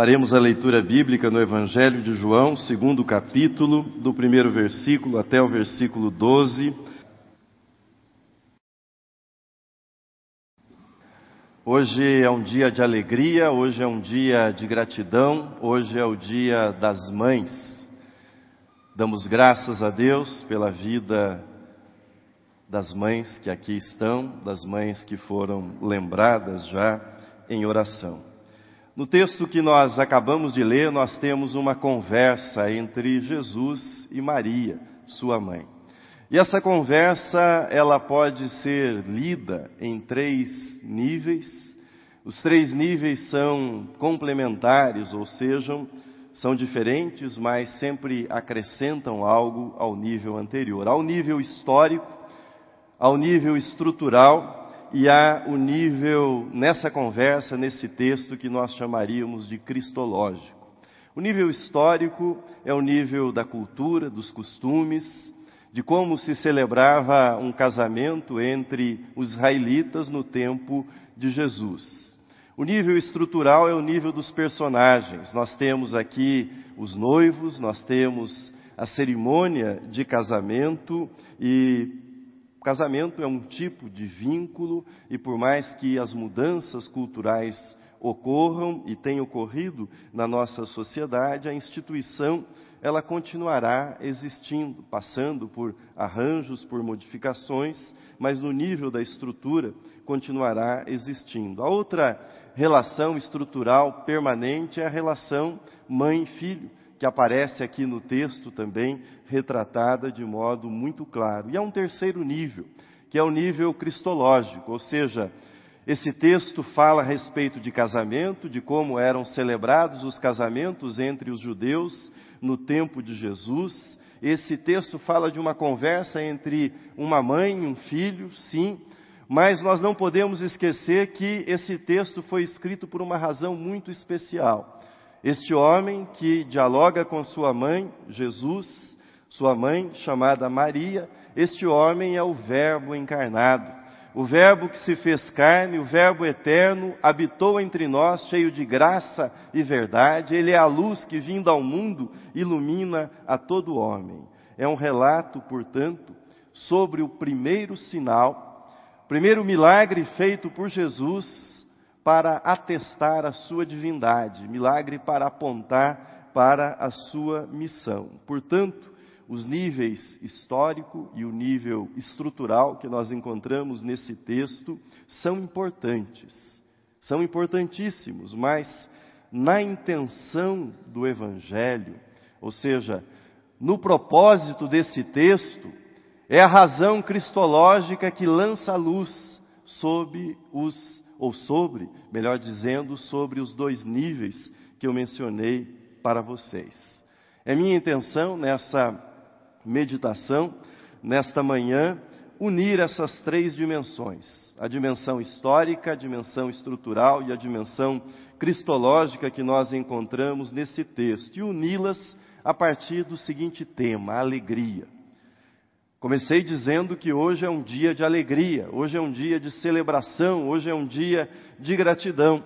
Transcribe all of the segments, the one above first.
Faremos a leitura bíblica no Evangelho de João, segundo capítulo, do primeiro versículo até o versículo 12. Hoje é um dia de alegria, hoje é um dia de gratidão, hoje é o dia das mães. Damos graças a Deus pela vida das mães que aqui estão, das mães que foram lembradas já em oração. No texto que nós acabamos de ler, nós temos uma conversa entre Jesus e Maria, sua mãe. E essa conversa, ela pode ser lida em três níveis. Os três níveis são complementares, ou seja, são diferentes, mas sempre acrescentam algo ao nível anterior. Ao nível histórico, ao nível estrutural e há o nível, nessa conversa, nesse texto, que nós chamaríamos de cristológico. O nível histórico é o nível da cultura, dos costumes, de como se celebrava um casamento entre os israelitas no tempo de Jesus. O nível estrutural é o nível dos personagens. Nós temos aqui os noivos, nós temos a cerimônia de casamento e casamento é um tipo de vínculo e por mais que as mudanças culturais ocorram e tenham ocorrido na nossa sociedade, a instituição ela continuará existindo, passando por arranjos, por modificações, mas no nível da estrutura continuará existindo. A outra relação estrutural permanente é a relação mãe-filho que aparece aqui no texto também, retratada de modo muito claro. E há um terceiro nível, que é o nível cristológico, ou seja, esse texto fala a respeito de casamento, de como eram celebrados os casamentos entre os judeus no tempo de Jesus. Esse texto fala de uma conversa entre uma mãe e um filho, sim, mas nós não podemos esquecer que esse texto foi escrito por uma razão muito especial. Este homem que dialoga com sua mãe, Jesus, sua mãe chamada Maria, este homem é o Verbo encarnado. O Verbo que se fez carne, o Verbo eterno, habitou entre nós, cheio de graça e verdade. Ele é a luz que, vindo ao mundo, ilumina a todo homem. É um relato, portanto, sobre o primeiro sinal, primeiro milagre feito por Jesus para atestar a sua divindade, milagre para apontar para a sua missão. Portanto, os níveis histórico e o nível estrutural que nós encontramos nesse texto são importantes, são importantíssimos, mas na intenção do Evangelho, ou seja, no propósito desse texto, é a razão cristológica que lança a luz sobre os ou sobre, melhor dizendo, sobre os dois níveis que eu mencionei para vocês. É minha intenção nessa meditação, nesta manhã, unir essas três dimensões: a dimensão histórica, a dimensão estrutural e a dimensão cristológica que nós encontramos nesse texto, e uni-las a partir do seguinte tema: a alegria. Comecei dizendo que hoje é um dia de alegria, hoje é um dia de celebração, hoje é um dia de gratidão.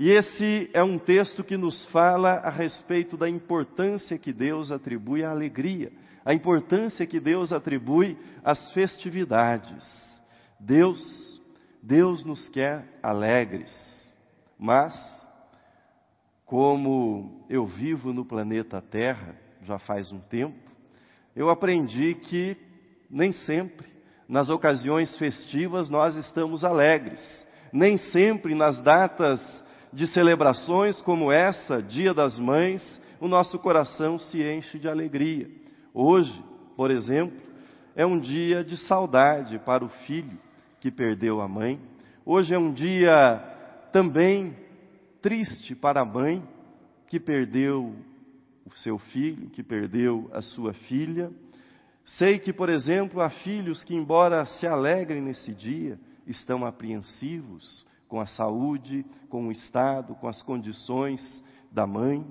E esse é um texto que nos fala a respeito da importância que Deus atribui à alegria, a importância que Deus atribui às festividades. Deus, Deus nos quer alegres, mas como eu vivo no planeta Terra já faz um tempo, eu aprendi que nem sempre, nas ocasiões festivas, nós estamos alegres. Nem sempre nas datas de celebrações como essa, Dia das Mães, o nosso coração se enche de alegria. Hoje, por exemplo, é um dia de saudade para o filho que perdeu a mãe. Hoje é um dia também triste para a mãe que perdeu o seu filho, que perdeu a sua filha. Sei que, por exemplo, há filhos que, embora se alegrem nesse dia, estão apreensivos com a saúde, com o estado, com as condições da mãe.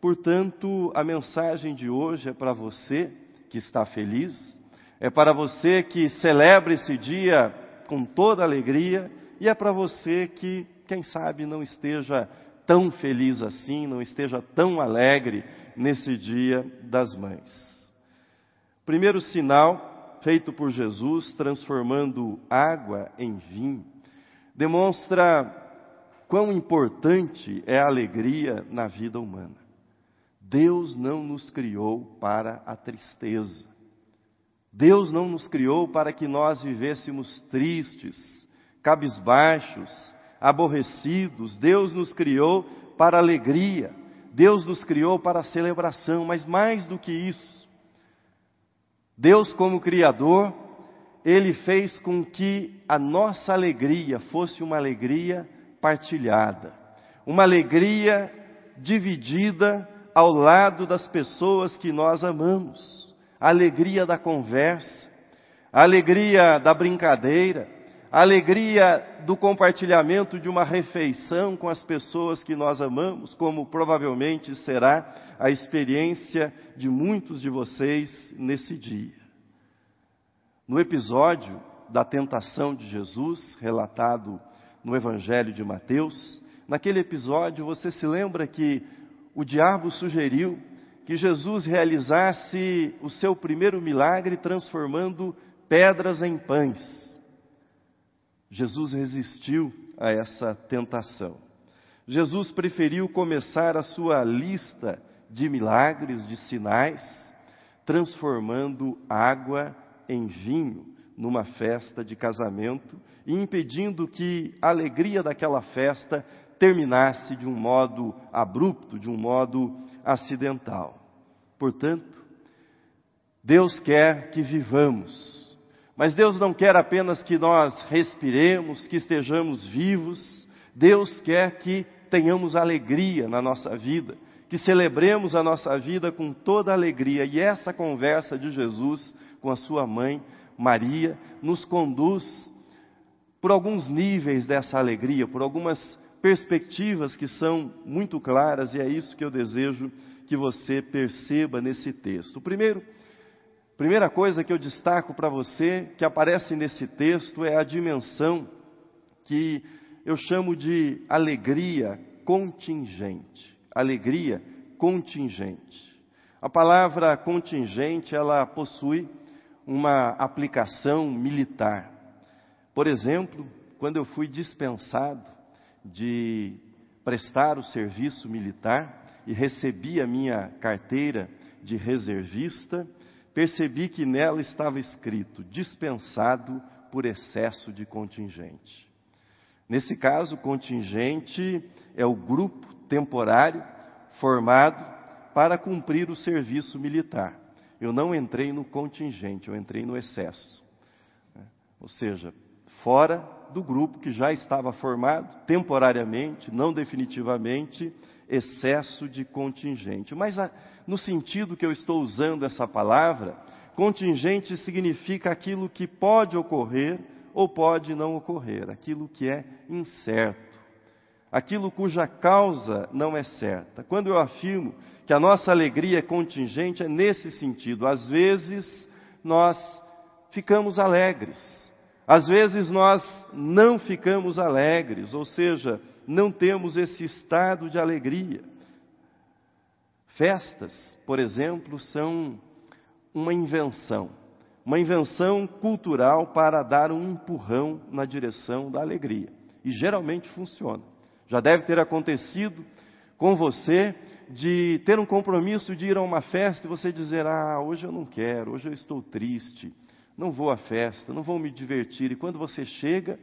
Portanto, a mensagem de hoje é para você que está feliz, é para você que celebra esse dia com toda alegria e é para você que, quem sabe, não esteja tão feliz assim, não esteja tão alegre nesse dia das mães. Primeiro sinal feito por Jesus, transformando água em vinho, demonstra quão importante é a alegria na vida humana. Deus não nos criou para a tristeza. Deus não nos criou para que nós vivêssemos tristes, cabisbaixos, aborrecidos. Deus nos criou para alegria. Deus nos criou para celebração, mas mais do que isso, Deus, como Criador, Ele fez com que a nossa alegria fosse uma alegria partilhada, uma alegria dividida ao lado das pessoas que nós amamos, a alegria da conversa, a alegria da brincadeira, a alegria do compartilhamento de uma refeição com as pessoas que nós amamos, como provavelmente será a experiência de muitos de vocês nesse dia. No episódio da tentação de Jesus, relatado no Evangelho de Mateus, naquele episódio você se lembra que o diabo sugeriu que Jesus realizasse o seu primeiro milagre transformando pedras em pães. Jesus resistiu a essa tentação. Jesus preferiu começar a sua lista de milagres, de sinais, transformando água em vinho numa festa de casamento e impedindo que a alegria daquela festa terminasse de um modo abrupto, de um modo acidental. Portanto, Deus quer que vivamos mas Deus não quer apenas que nós respiremos, que estejamos vivos. Deus quer que tenhamos alegria na nossa vida, que celebremos a nossa vida com toda alegria. E essa conversa de Jesus com a sua mãe, Maria, nos conduz por alguns níveis dessa alegria, por algumas perspectivas que são muito claras, e é isso que eu desejo que você perceba nesse texto. O primeiro Primeira coisa que eu destaco para você, que aparece nesse texto, é a dimensão que eu chamo de alegria contingente. Alegria contingente. A palavra contingente, ela possui uma aplicação militar. Por exemplo, quando eu fui dispensado de prestar o serviço militar e recebi a minha carteira de reservista, percebi que nela estava escrito dispensado por excesso de contingente. Nesse caso, contingente é o grupo temporário formado para cumprir o serviço militar. Eu não entrei no contingente, eu entrei no excesso. Ou seja, fora do grupo que já estava formado, temporariamente, não definitivamente, excesso de contingente. Mas a, no sentido que eu estou usando essa palavra, contingente significa aquilo que pode ocorrer ou pode não ocorrer, aquilo que é incerto, aquilo cuja causa não é certa. Quando eu afirmo que a nossa alegria é contingente, é nesse sentido. Às vezes nós ficamos alegres, às vezes nós não ficamos alegres, ou seja, não temos esse estado de alegria. Festas, por exemplo, são uma invenção, uma invenção cultural para dar um empurrão na direção da alegria. E geralmente funciona. Já deve ter acontecido com você de ter um compromisso de ir a uma festa e você dizer: Ah, hoje eu não quero, hoje eu estou triste, não vou à festa, não vou me divertir. E quando você chega,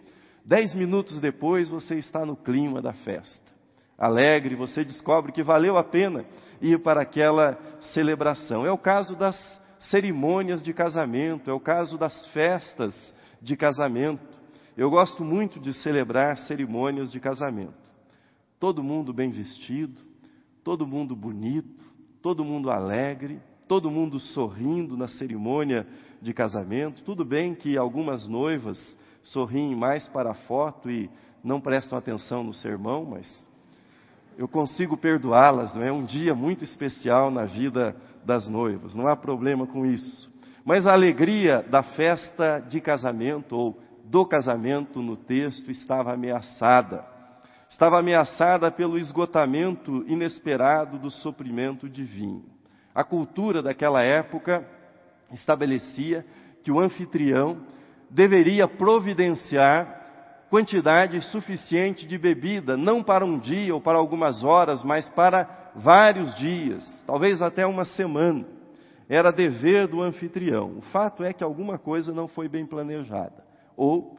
Dez minutos depois você está no clima da festa. Alegre, você descobre que valeu a pena ir para aquela celebração. É o caso das cerimônias de casamento, é o caso das festas de casamento. Eu gosto muito de celebrar cerimônias de casamento. Todo mundo bem vestido, todo mundo bonito, todo mundo alegre, todo mundo sorrindo na cerimônia de casamento. Tudo bem que algumas noivas sorriem mais para a foto e não prestam atenção no sermão, mas eu consigo perdoá-las, não é? Um dia muito especial na vida das noivas, não há problema com isso. Mas a alegria da festa de casamento ou do casamento no texto estava ameaçada. estava ameaçada pelo esgotamento inesperado do suprimento de vinho. A cultura daquela época estabelecia que o anfitrião deveria providenciar quantidade suficiente de bebida, não para um dia ou para algumas horas, mas para vários dias, talvez até uma semana. Era dever do anfitrião. O fato é que alguma coisa não foi bem planejada. Ou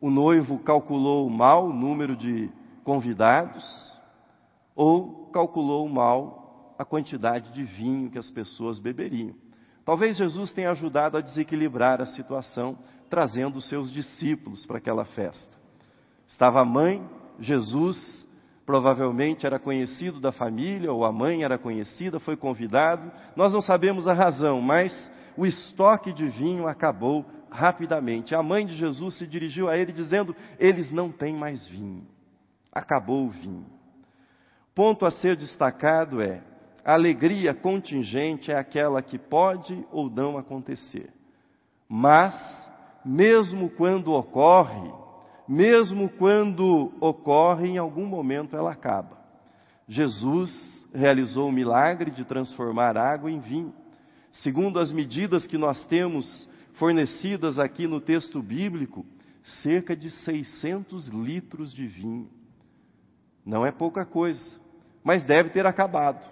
o noivo calculou mal o número de convidados, ou calculou mal a quantidade de vinho que as pessoas beberiam. Talvez Jesus tenha ajudado a desequilibrar a situação, trazendo seus discípulos para aquela festa. Estava a mãe, Jesus, provavelmente era conhecido da família, ou a mãe era conhecida, foi convidado. Nós não sabemos a razão, mas o estoque de vinho acabou rapidamente. A mãe de Jesus se dirigiu a ele dizendo: Eles não têm mais vinho. Acabou o vinho. Ponto a ser destacado é: a alegria contingente é aquela que pode ou não acontecer. Mas, mesmo quando ocorre, mesmo quando ocorre, em algum momento ela acaba. Jesus realizou o milagre de transformar água em vinho. Segundo as medidas que nós temos fornecidas aqui no texto bíblico, cerca de 600 litros de vinho. Não é pouca coisa, mas deve ter acabado.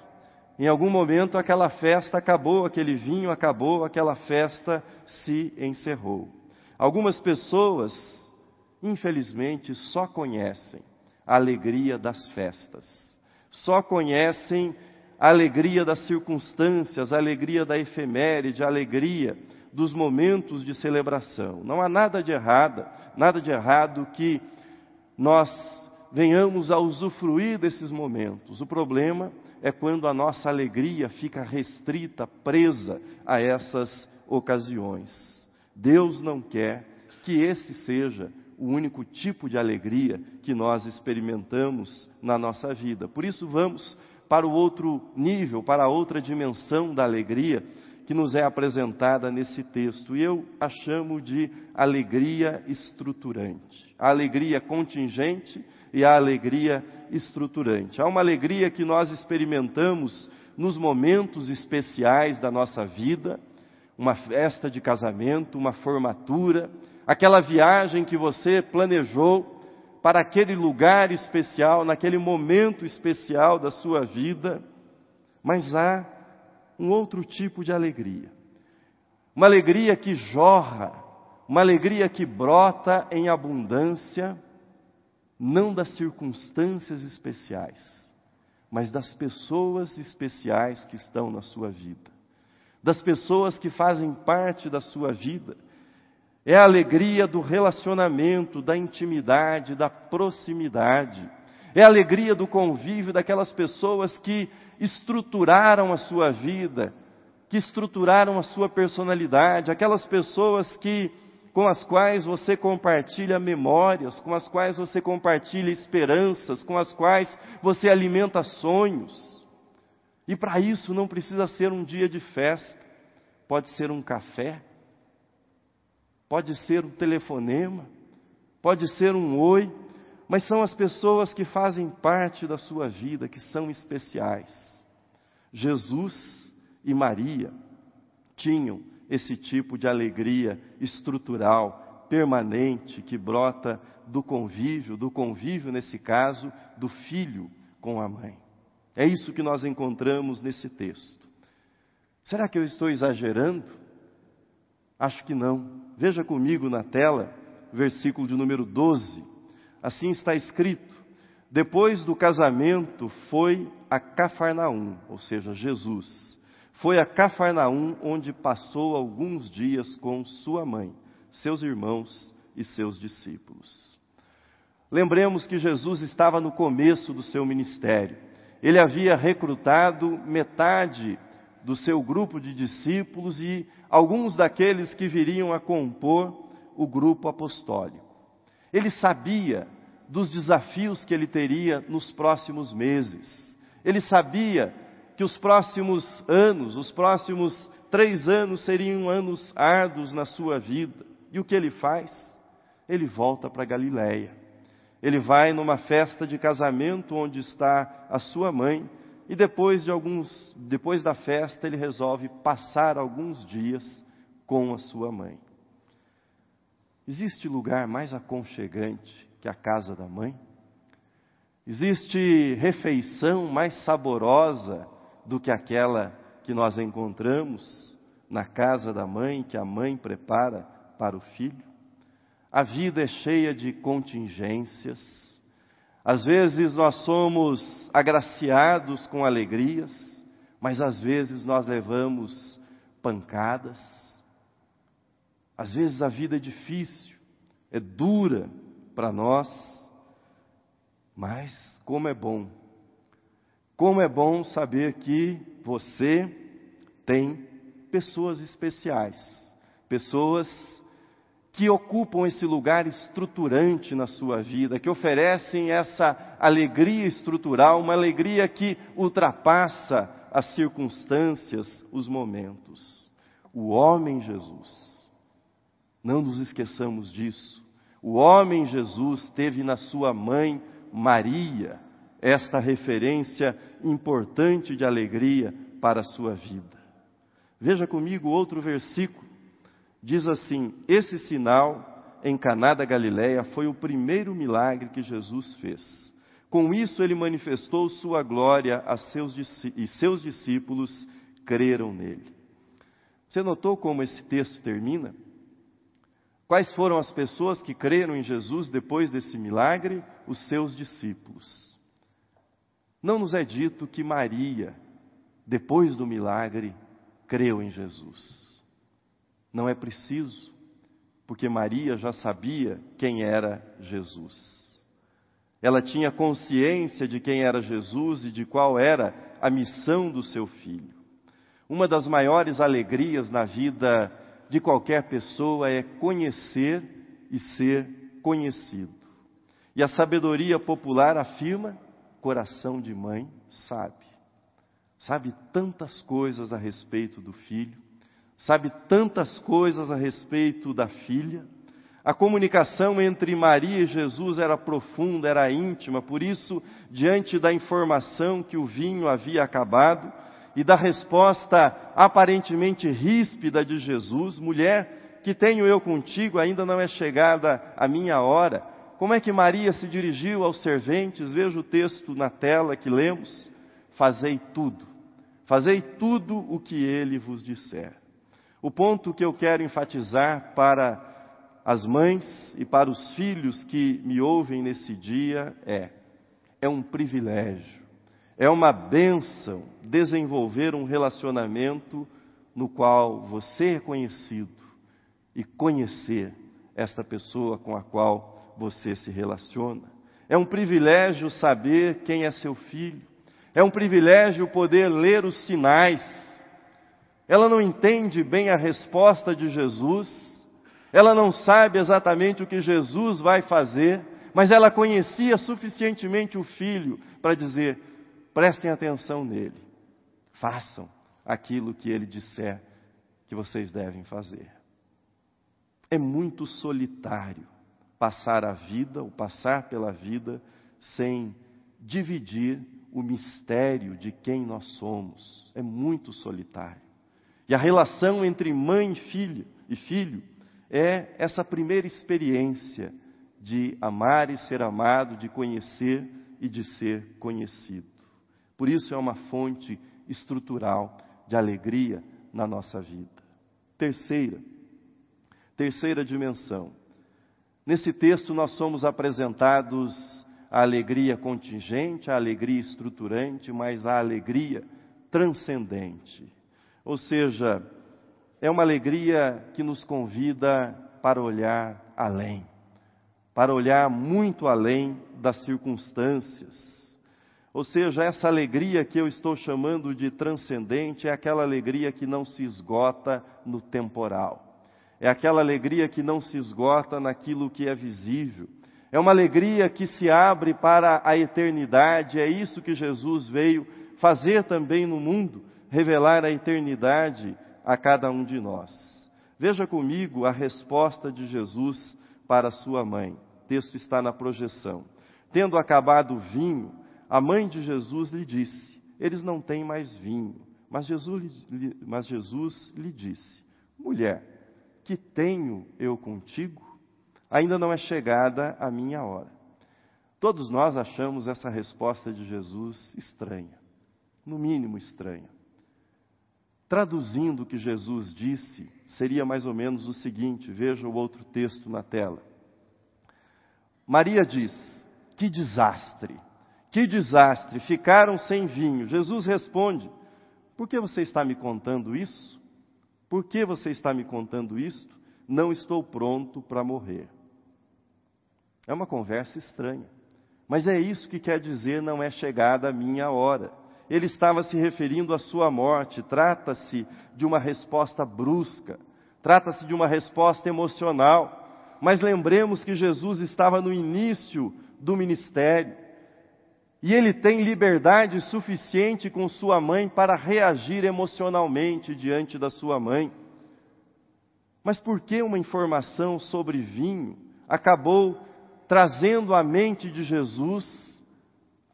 Em algum momento aquela festa acabou, aquele vinho acabou, aquela festa se encerrou. Algumas pessoas infelizmente, só conhecem a alegria das festas, só conhecem a alegria das circunstâncias, a alegria da efeméride, a alegria dos momentos de celebração. Não há nada de errado, nada de errado que nós venhamos a usufruir desses momentos. O problema é quando a nossa alegria fica restrita, presa a essas ocasiões. Deus não quer que esse seja o único tipo de alegria que nós experimentamos na nossa vida. Por isso, vamos para o outro nível, para a outra dimensão da alegria que nos é apresentada nesse texto. E eu a chamo de alegria estruturante. A alegria contingente e a alegria estruturante. Há uma alegria que nós experimentamos nos momentos especiais da nossa vida, uma festa de casamento, uma formatura, aquela viagem que você planejou para aquele lugar especial, naquele momento especial da sua vida, mas há um outro tipo de alegria. Uma alegria que jorra, uma alegria que brota em abundância, não das circunstâncias especiais, mas das pessoas especiais que estão na sua vida, das pessoas que fazem parte da sua vida é a alegria do relacionamento, da intimidade, da proximidade. É a alegria do convívio daquelas pessoas que estruturaram a sua vida, que estruturaram a sua personalidade, aquelas pessoas que com as quais você compartilha memórias, com as quais você compartilha esperanças, com as quais você alimenta sonhos. E para isso não precisa ser um dia de festa, pode ser um café, pode ser um telefonema, pode ser um oi, mas são as pessoas que fazem parte da sua vida, que são especiais. Jesus e Maria tinham esse tipo de alegria estrutural, permanente, que brota do convívio, do convívio, nesse caso, do filho com a mãe. É isso que nós encontramos nesse texto. Será que eu estou exagerando? Acho que não. Veja comigo na tela, versículo de número 12. Assim está escrito: Depois do casamento foi a Cafarnaum, ou seja, Jesus. Foi a Cafarnaum onde passou alguns dias com sua mãe, seus irmãos e seus discípulos. Lembremos que Jesus estava no começo do seu ministério. Ele havia recrutado metade do seu grupo de discípulos e alguns daqueles que viriam a compor o grupo apostólico. Ele sabia dos desafios que ele teria nos próximos meses. Ele sabia que os próximos anos, os próximos três anos seriam anos árduos na sua vida. E o que ele faz? Ele volta para Galiléia. Ele vai numa festa de casamento onde está a sua mãe e depois de alguns, depois da festa, ele resolve passar alguns dias com a sua mãe. Existe lugar mais aconchegante que a casa da mãe? Existe refeição mais saborosa do que aquela que nós encontramos na casa da mãe, que a mãe prepara para o filho? A vida é cheia de contingências. Às vezes nós somos agraciados com alegrias, mas às vezes nós levamos pancadas. Às vezes a vida é difícil, é dura para nós, mas como é bom, como é bom saber que você tem pessoas especiais, pessoas que ocupam esse lugar estruturante na sua vida, que oferecem essa alegria estrutural, uma alegria que ultrapassa as circunstâncias, os momentos. O homem Jesus, não nos esqueçamos disso. O homem Jesus teve na sua mãe Maria esta referência importante de alegria para a sua vida. Veja comigo outro versículo diz assim: Esse sinal em Caná da Galileia foi o primeiro milagre que Jesus fez. Com isso ele manifestou sua glória a seus e seus discípulos creram nele. Você notou como esse texto termina? Quais foram as pessoas que creram em Jesus depois desse milagre? Os seus discípulos. Não nos é dito que Maria, depois do milagre, creu em Jesus. Não é preciso, porque Maria já sabia quem era Jesus. Ela tinha consciência de quem era Jesus e de qual era a missão do seu filho. Uma das maiores alegrias na vida de qualquer pessoa é conhecer e ser conhecido. E a sabedoria popular afirma: coração de mãe sabe. Sabe tantas coisas a respeito do filho, sabe tantas coisas a respeito da filha. A comunicação entre Maria e Jesus era profunda, era íntima, por isso, diante da informação que o vinho havia acabado e da resposta aparentemente ríspida de Jesus, mulher, que tenho eu contigo, ainda não é chegada a minha hora. Como é que Maria se dirigiu aos serventes? Veja o texto na tela que lemos. Fazei tudo, fazei tudo o que ele vos disser. O ponto que eu quero enfatizar para as mães e para os filhos que me ouvem nesse dia é: é um privilégio, é uma bênção desenvolver um relacionamento no qual você é conhecido e conhecer esta pessoa com a qual você se relaciona. É um privilégio saber quem é seu filho. É um privilégio poder ler os sinais ela não entende bem a resposta de Jesus, ela não sabe exatamente o que Jesus vai fazer, mas ela conhecia suficientemente o filho para dizer: prestem atenção nele, façam aquilo que ele disser que vocês devem fazer. É muito solitário passar a vida, ou passar pela vida, sem dividir o mistério de quem nós somos. É muito solitário. E a relação entre mãe e filho, e filho é essa primeira experiência de amar e ser amado, de conhecer e de ser conhecido. Por isso é uma fonte estrutural de alegria na nossa vida. Terceira, terceira dimensão. Nesse texto nós somos apresentados a alegria contingente, a alegria estruturante, mas a alegria transcendente. Ou seja, é uma alegria que nos convida para olhar além, para olhar muito além das circunstâncias. Ou seja, essa alegria que eu estou chamando de transcendente é aquela alegria que não se esgota no temporal. É aquela alegria que não se esgota naquilo que é visível. É uma alegria que se abre para a eternidade. É isso que Jesus veio fazer também no mundo revelar a eternidade a cada um de nós. Veja comigo a resposta de Jesus para sua mãe. O texto está na projeção. Tendo acabado o vinho, a mãe de Jesus lhe disse: Eles não têm mais vinho. Mas Jesus, mas Jesus lhe disse: Mulher, que tenho eu contigo? Ainda não é chegada a minha hora. Todos nós achamos essa resposta de Jesus estranha, no mínimo estranha. Traduzindo o que Jesus disse, seria mais ou menos o seguinte: veja o outro texto na tela. Maria diz: Que desastre, que desastre, ficaram sem vinho. Jesus responde: Por que você está me contando isso? Por que você está me contando isto? Não estou pronto para morrer. É uma conversa estranha. Mas é isso que quer dizer não é chegada a minha hora ele estava se referindo à sua morte. Trata-se de uma resposta brusca, trata-se de uma resposta emocional. Mas lembremos que Jesus estava no início do ministério e ele tem liberdade suficiente com sua mãe para reagir emocionalmente diante da sua mãe. Mas por que uma informação sobre vinho acabou trazendo à mente de Jesus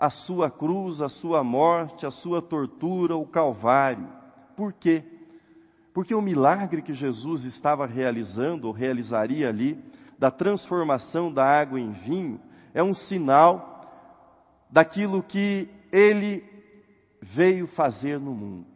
a sua cruz, a sua morte, a sua tortura, o Calvário. Por quê? Porque o milagre que Jesus estava realizando, ou realizaria ali, da transformação da água em vinho, é um sinal daquilo que ele veio fazer no mundo.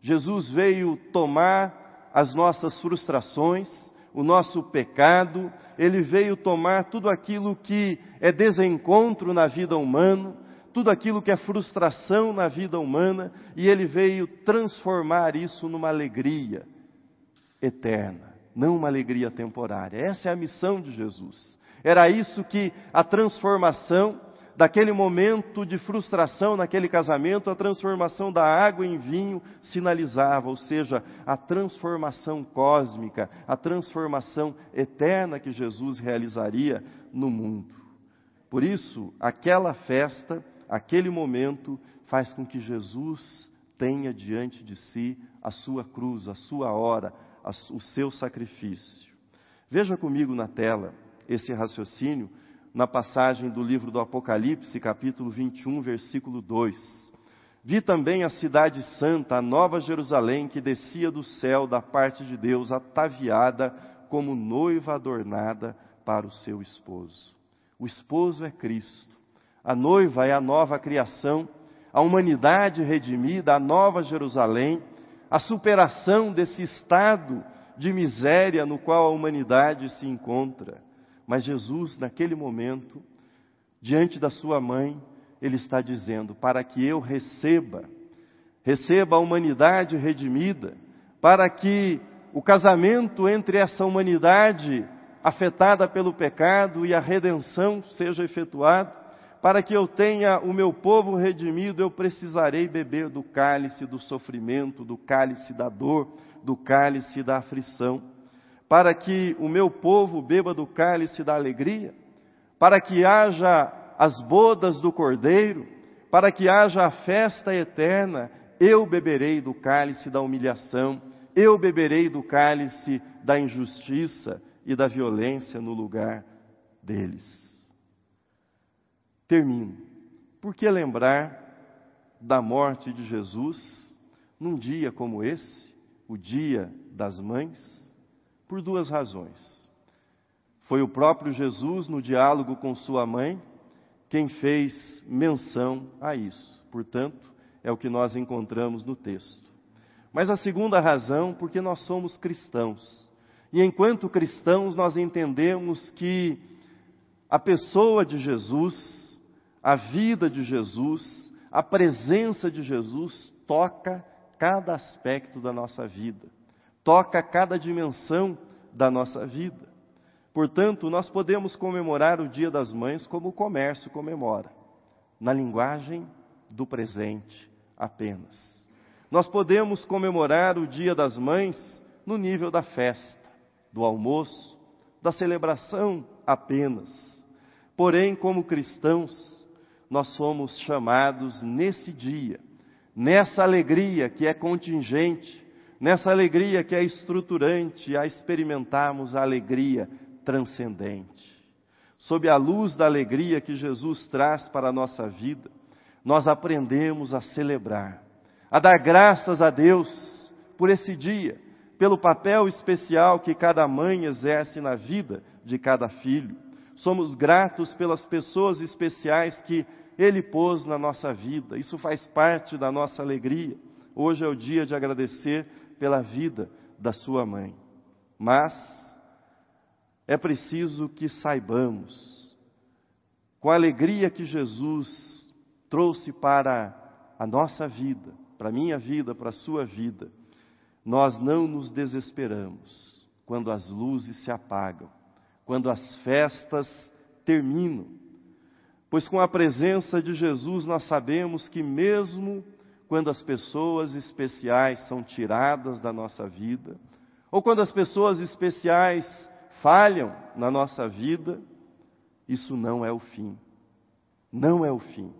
Jesus veio tomar as nossas frustrações, o nosso pecado, ele veio tomar tudo aquilo que é desencontro na vida humana, tudo aquilo que é frustração na vida humana, e ele veio transformar isso numa alegria eterna, não uma alegria temporária. Essa é a missão de Jesus. Era isso que a transformação daquele momento de frustração naquele casamento, a transformação da água em vinho sinalizava, ou seja, a transformação cósmica, a transformação eterna que Jesus realizaria no mundo. Por isso, aquela festa aquele momento faz com que Jesus tenha diante de si a sua cruz, a sua hora, a, o seu sacrifício. Veja comigo na tela esse raciocínio na passagem do livro do Apocalipse, capítulo 21, versículo 2. Vi também a cidade santa, a nova Jerusalém, que descia do céu da parte de Deus, ataviada como noiva adornada para o seu esposo. O esposo é Cristo. A noiva é a nova criação, a humanidade redimida, a nova Jerusalém, a superação desse estado de miséria no qual a humanidade se encontra. Mas Jesus, naquele momento, diante da sua mãe, ele está dizendo: para que eu receba, receba a humanidade redimida, para que o casamento entre essa humanidade afetada pelo pecado e a redenção seja efetuado, para que eu tenha o meu povo redimido, eu precisarei beber do cálice do sofrimento, do cálice da dor, do cálice da aflição. Para que o meu povo beba do cálice da alegria, para que haja as bodas do cordeiro, para que haja a festa eterna, eu beberei do cálice da humilhação, eu beberei do cálice da injustiça e da violência no lugar deles. Termino. Por que lembrar da morte de Jesus num dia como esse, o Dia das Mães? Por duas razões. Foi o próprio Jesus, no diálogo com sua mãe, quem fez menção a isso. Portanto, é o que nós encontramos no texto. Mas a segunda razão, porque nós somos cristãos. E enquanto cristãos, nós entendemos que a pessoa de Jesus a vida de Jesus, a presença de Jesus toca cada aspecto da nossa vida, toca cada dimensão da nossa vida. Portanto, nós podemos comemorar o Dia das Mães como o comércio comemora, na linguagem do presente apenas. Nós podemos comemorar o Dia das Mães no nível da festa, do almoço, da celebração apenas. Porém, como cristãos, nós somos chamados nesse dia, nessa alegria que é contingente, nessa alegria que é estruturante, a experimentarmos a alegria transcendente. sob a luz da alegria que Jesus traz para a nossa vida, nós aprendemos a celebrar, a dar graças a Deus por esse dia, pelo papel especial que cada mãe exerce na vida de cada filho. Somos gratos pelas pessoas especiais que Ele pôs na nossa vida, isso faz parte da nossa alegria. Hoje é o dia de agradecer pela vida da sua mãe. Mas é preciso que saibamos, com a alegria que Jesus trouxe para a nossa vida, para a minha vida, para a sua vida, nós não nos desesperamos quando as luzes se apagam, quando as festas terminam. Pois com a presença de Jesus nós sabemos que mesmo quando as pessoas especiais são tiradas da nossa vida, ou quando as pessoas especiais falham na nossa vida, isso não é o fim. Não é o fim.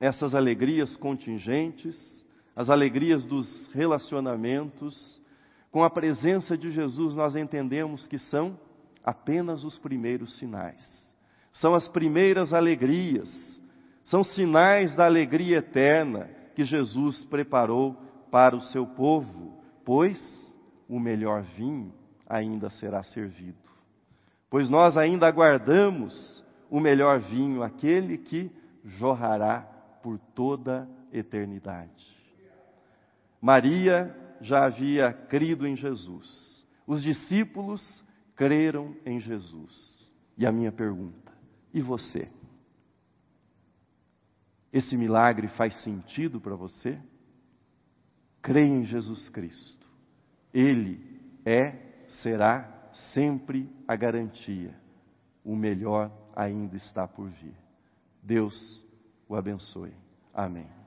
Essas alegrias contingentes, as alegrias dos relacionamentos, com a presença de Jesus, nós entendemos que são apenas os primeiros sinais. São as primeiras alegrias são sinais da alegria eterna que Jesus preparou para o seu povo, pois o melhor vinho ainda será servido. Pois nós ainda aguardamos o melhor vinho, aquele que jorrará por toda eternidade. Maria já havia crido em Jesus. Os discípulos creram em Jesus. E a minha pergunta: e você? Esse milagre faz sentido para você? Creia em Jesus Cristo. Ele é, será sempre a garantia. O melhor ainda está por vir. Deus o abençoe. Amém.